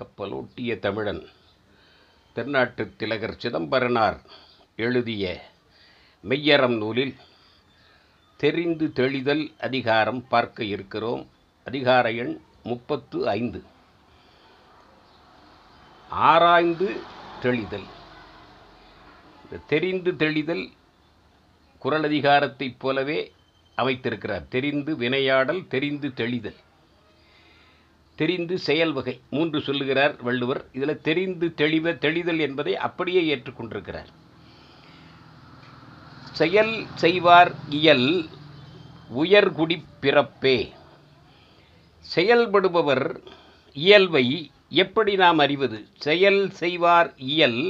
கப்பலோட்டிய தமிழன். தென்னாட்டுத் திலகர் சிதம்பரனார் எழுதிய மெய்யறம் நூலில் தெரிந்து தெளிதல் அதிகாரம் பார்க்க இருக்கிறோம். அதிகார எண் முப்பத்து ஐந்து. ஆராய்ந்து தெளிதல். தெரிந்து தெளிதல் குரல் அதிகாரத்தைப் போலவே அமைத்திருக்கிறார். தெரிந்து வினையாடல் தெரிந்து தெளிதல். தெரிந்து செயல் வகை. மூன்று சொல்லுகிறார் வள்ளுவர். இதில் தெரிந்து தெளிவ தெளிதல் என்பதை அப்படியே ஏற்றுக்கொண்டிருக்கிறார். செயல் செய்வார் இயல் உயர்குடி பிறப்பே. செயல்படுபவர் இயல்பை எப்படி நாம் அறிவது? செயல் செய்வார் இயல்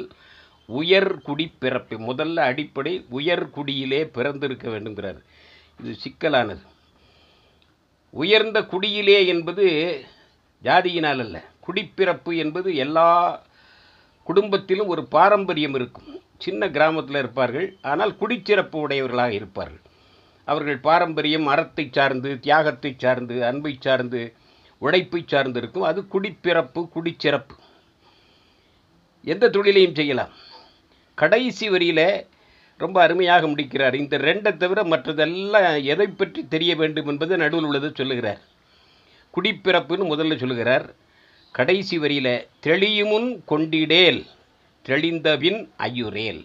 உயர்குடி பிறப்பு. முதல்ல அடிப்படை உயர்குடியிலே பிறந்திருக்க வேண்டுங்கிறார் இது சிக்கலானது. உயர்ந்த குடியிலே என்பது ஜாதியினால் அல்ல குடிப்பிறப்பு என்பது எல்லா குடும்பத்திலும் ஒரு பாரம்பரியம் இருக்கும். சின்ன கிராமத்தில் இருப்பார்கள். ஆனால் குடிச்சிறப்பு உடையவர்களாக இருப்பார்கள். அவர்கள் பாரம்பரியம் அறத்தை சார்ந்து தியாகத்தை சார்ந்து அன்பை சார்ந்து உழைப்பை சார்ந்து இருக்கும். அது குடிப்பிறப்பு குடிச்சிறப்பு. எந்த தொழிலையும் செய்யலாம். கடைசி வரியில் ரொம்ப அருமையாக முடிக்கிறார். இந்த ரெண்டை தவிர மற்றதெல்லாம் எதை பற்றி தெரிய வேண்டும் என்பது நடுவில் உள்ளது சொல்லுகிறார். குடிப்பிறப்புன்னு முதல்ல சொல்லுகிறார். கடைசி வரியில் தெளியுமுன் கொண்டிடேல் தெளிந்தபின் ஐயுரேல்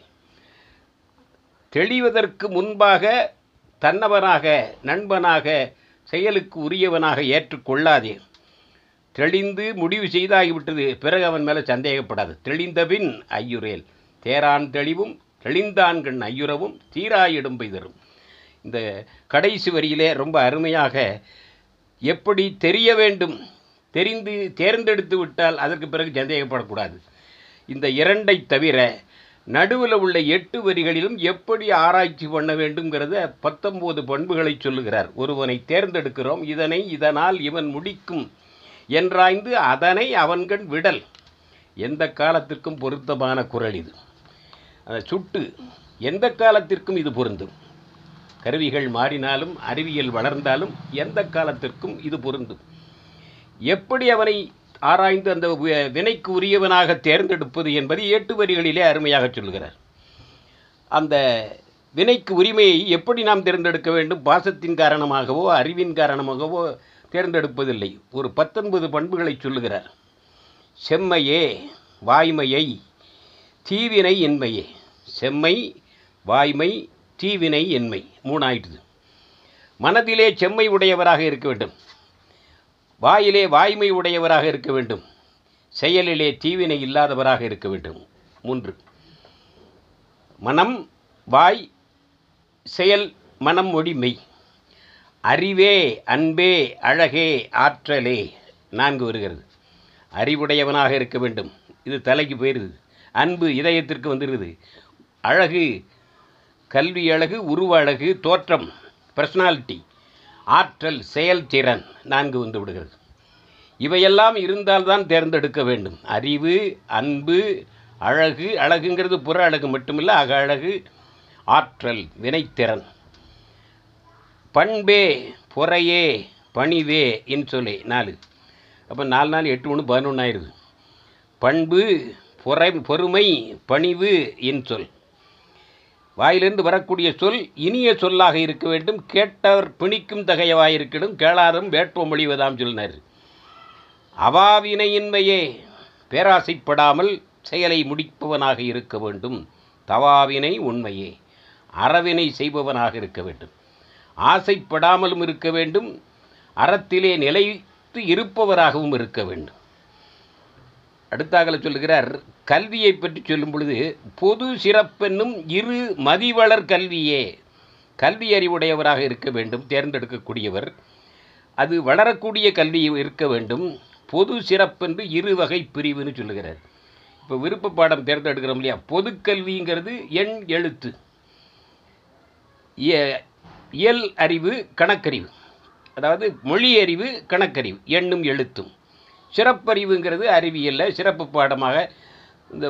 தெளிவதற்கு முன்பாக தன்னவனாக நண்பனாக செயலுக்கு உரியவனாக ஏற்றுக்கொள்ளாதே தெளிந்து முடிவு செய்தாகிவிட்டது பிறகு அவன் மேலே சந்தேகப்படாது. தெளிந்தபின் ஐயுரேல் தேரான் தெளிவும் தெளிந்தான்கண் ஐயுறவும் தீராயிடும் பெய்தரும். இந்த கடைசி வரியிலே ரொம்ப அருமையாக எப்படி தெரிய வேண்டும்? தெரிந்து தேர்ந்தெடுத்து விட்டால் அதற்கு பிறகு சந்தேகப்படக்கூடாது. இந்த இரண்டை தவிர நடுவில் உள்ள எட்டு வரிகளிலும் எப்படி ஆராய்ச்சி பண்ண வேண்டும்ங்கிறத பத்தொம்போது பண்புகளை சொல்லுகிறார். ஒருவனை தேர்ந்தெடுக்கிறோம் இதனை இதனால் இவன் முடிக்கும் என்றாய்ந்து அதனை அவன்கண் விடல். எந்த காலத்திற்கும் பொருத்தமான குரல் இது. அந்த சுட்டு எந்த காலத்திற்கும் இது பொருந்தும். கருவிகள் மாறினாலும் அறிவியல் வளர்ந்தாலும் எந்த காலத்திற்கும் இது பொருந்தும். எப்படி அவனை ஆராய்ந்து அந்த வி- வினைக்கு உரியவனாக தேர்ந்தெடுப்பது என்பதை எட்டு வரிகளிலே அருமையாக சொல்கிறார் அந்த வினைக்கு உரிமையை எப்படி நாம் தேர்ந்தெடுக்க வேண்டும்? பாசத்தின் காரணமாகவோ அறிவின் காரணமாகவோ தேர்ந்தெடுப்பதில்லை. ஒரு பத்தொன்பது பண்புகளை சொல்லுகிறார். செம்மையே வாய்மையை தீவினை இன்மையே. செம்மை வாய்மை தீவினை என்மை மூணாயிட்டுது மனதிலே செம்மை உடையவராக இருக்க வேண்டும். வாயிலே வாய்மை உடையவராக இருக்க வேண்டும். செயலிலே தீவினை இல்லாதவராக இருக்க வேண்டும். மூன்று. மனம் வாய் செயல் மனம் மொழி மெய். அறிவே அன்பே அழகே ஆற்றலே. நான்கு வருகிறது. அறிவுடையவனாக இருக்க வேண்டும். இது தலைக்கு போயிருது. அன்பு இதயத்திற்கு வந்துடுது அழகு கல்வி அழகு உருவ அழகு தோற்றம் பர்சனாலிட்டி ஆற்றல் செயல்திறன் நான்கு வந்து விடுகிறது. இவையெல்லாம் இருந்தால்தான் தேர்ந்தெடுக்க வேண்டும். அறிவு அன்பு அழகு அழகுங்கிறது புற அழகு மட்டுமில்லை அக அழகு ஆற்றல் வினைத்திறன். பண்பே பொறையே பணிவே இன்சொலே நாலு. அப்போ நாலு நாள் எட்டு ஒன்று பதினொன்று ஆயிடுது. பண்பு பொறை பொறுமை பணிவு இன்சொல் வாயிலிருந்து வரக்கூடிய சொல் இனிய சொல்லாக இருக்க வேண்டும். கேட்டவர் பிணிக்கும் தகையவாயிருக்கணும் கேளாரும் வேட்பம் மொழிவதாம் சொன்னார் அவாவினையின்மையே பேராசைப்படாமல் செயலை முடிப்பவனாக இருக்க வேண்டும். தவாவினை உண்மையே அறவினை செய்பவனாக இருக்க வேண்டும். ஆசைப்படாமலும் இருக்க வேண்டும். அறத்திலே நிலைத்து இருப்பவராகவும் இருக்க வேண்டும். அடுத்தாகல சொல்லுகிறார் கல்வியை பற்றி சொல்லும் பொழுது பொது சிறப்பென்னும் இரு மதிவளர் கல்வியே. கல்வி அறிவுடையவராக இருக்க வேண்டும் தேர்ந்தெடுக்கக்கூடியவர். அது வளரக்கூடிய கல்வி இருக்க வேண்டும். பொது சிறப்பென்று இரு வகை பிரிவுன்னு சொல்லுகிறார். இப்போ விருப்ப பாடம் தேர்ந்தெடுக்கிறோம் இல்லையா? பொதுக்கல்விங்கிறது எண் எழுத்து. இயல் அறிவு கணக்கறிவு. அதாவது மொழி அறிவு கணக்கறிவு எண்ணும் எழுத்தும். சிறப்பறிவுங்கிறது அறிவியலில் சிறப்பு பாடமாக இந்த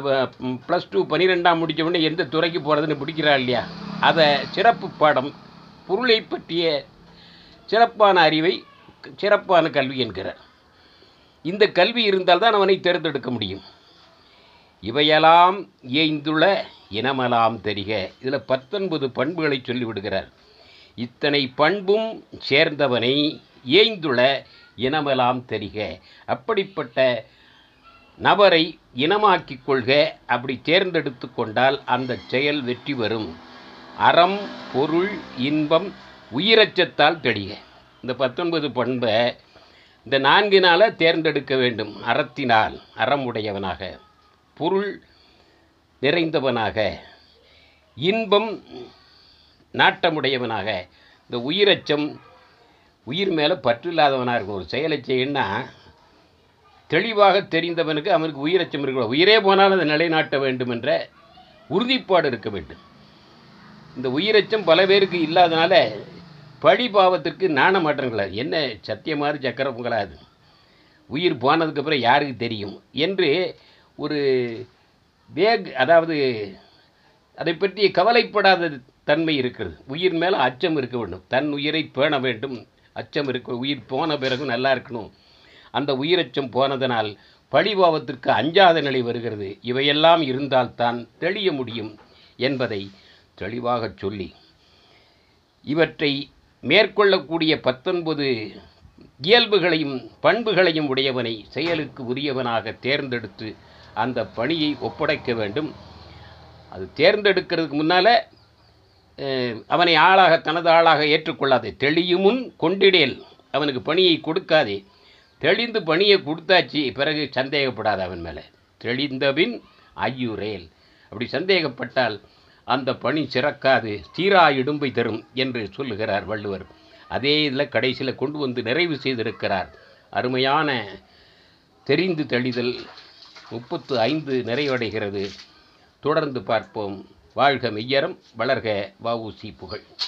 ப்ளஸ் டூ பன்னிரெண்டாம் முடித்த உடனே எந்த துறைக்கு போகிறதுன்னு பிடிக்கிறா இல்லையா? அதை சிறப்பு பாடம் பொருளை பற்றிய சிறப்பான அறிவை சிறப்பான கல்வி என்கிறார். இந்த கல்வி இருந்தால்தான் அவனை தேர்ந்தெடுக்க முடியும். இவையெல்லாம் ஏய்ந்துள்ள இனமெல்லாம் தெரிக. இதில் பத்தொன்பது பண்புகளை சொல்லிவிடுகிறார். இத்தனை பண்பும் சேர்ந்தவனை ஏய்ந்துள்ள இனமெல்லாம் தெரிக. அப்படிப்பட்ட நபரை இனமாக்கிக் கொள்க. அப்படி தேர்ந்தெடுத்து கொண்டால் அந்த செயல் வெற்றி வரும் அறம் பொருள் இன்பம் உயிரச்சத்தால் தெளிக. இந்த பத்தொன்பது பண்பை இந்த நான்கினால் தேர்ந்தெடுக்க வேண்டும். அறத்தினால் அறம் உடையவனாக பொருள் நிறைந்தவனாக. இன்பம் நாட்டமுடையவனாக. இந்த உயிரச்சம் உயிர் மேலே பற்று இல்லாதவனாக இருக்கும் ஒரு செயலை செய்யணும்னா தெளிவாக தெரிந்தவனுக்கு அவனுக்கு உயிரச்சம் இருக்க உயிரே போனாலும் அதை நிலைநாட்ட வேண்டும் என்ற உறுதிப்பாடு இருக்க வேண்டும். இந்த உயிரச்சம் பல பேருக்கு இல்லாதனால பழி பாவத்திற்கு நாண மாற்றங்களா என்ன சத்தியமாறு சக்கர பொங்கலாது உயிர் போனதுக்கப்புறம் யாருக்கு தெரியும்? என்று ஒரு வேக் அதாவது அதை பற்றி கவலைப்படாத தன்மை இருக்கிறது. உயிர் மேலே அச்சம் இருக்க வேண்டும். தன் உயிரை பேண வேண்டும். அச்சம் இருக்க உயிர் போன பிறகு நல்லா இருக்கணும். அந்த உயிரச்சம் போனதனால் பழிபாவத்திற்கு அஞ்சாத நிலை வருகிறது. இவையெல்லாம் இருந்தால்தான் தெளிய முடியும் என்பதை தெளிவாகச் சொல்லி இவற்றை மேற்கொள்ளக்கூடிய பத்தொன்பது இயல்புகளையும் பண்புகளையும் உடையவனை செயலுக்கு உரியவனாக தேர்ந்தெடுத்து அந்த பணியை ஒப்படைக்க வேண்டும். அது தேர்ந்தெடுக்கிறதுக்கு முன்னால் அவனை ஆளாக தனது ஆளாக ஏற்றுக்கொள்ளாதே. தெளியுமுன் கொண்டிடேல். அவனுக்கு பணியை கொடுக்காதே. தெளிந்து பணியை கொடுத்தாச்சு பிறகு சந்தேகப்படாத அவன் மேலே. தெளிந்தபின் ஐயுரேல் அப்படி சந்தேகப்பட்டால் அந்த பணி சிறக்காது தீரா இடும்பை தரும் என்று சொல்லுகிறார் வள்ளுவர். அதே இதில் கடைசியில் கொண்டு வந்து நிறைவு செய்திருக்கிறார். அருமையான தெரிந்து தெளிதல். முப்பத்து ஐந்து நிறைவடைகிறது. தொடர்ந்து பார்ப்போம். வாழ்க மெய்யரம் வளர்க வஉசி புகழ்.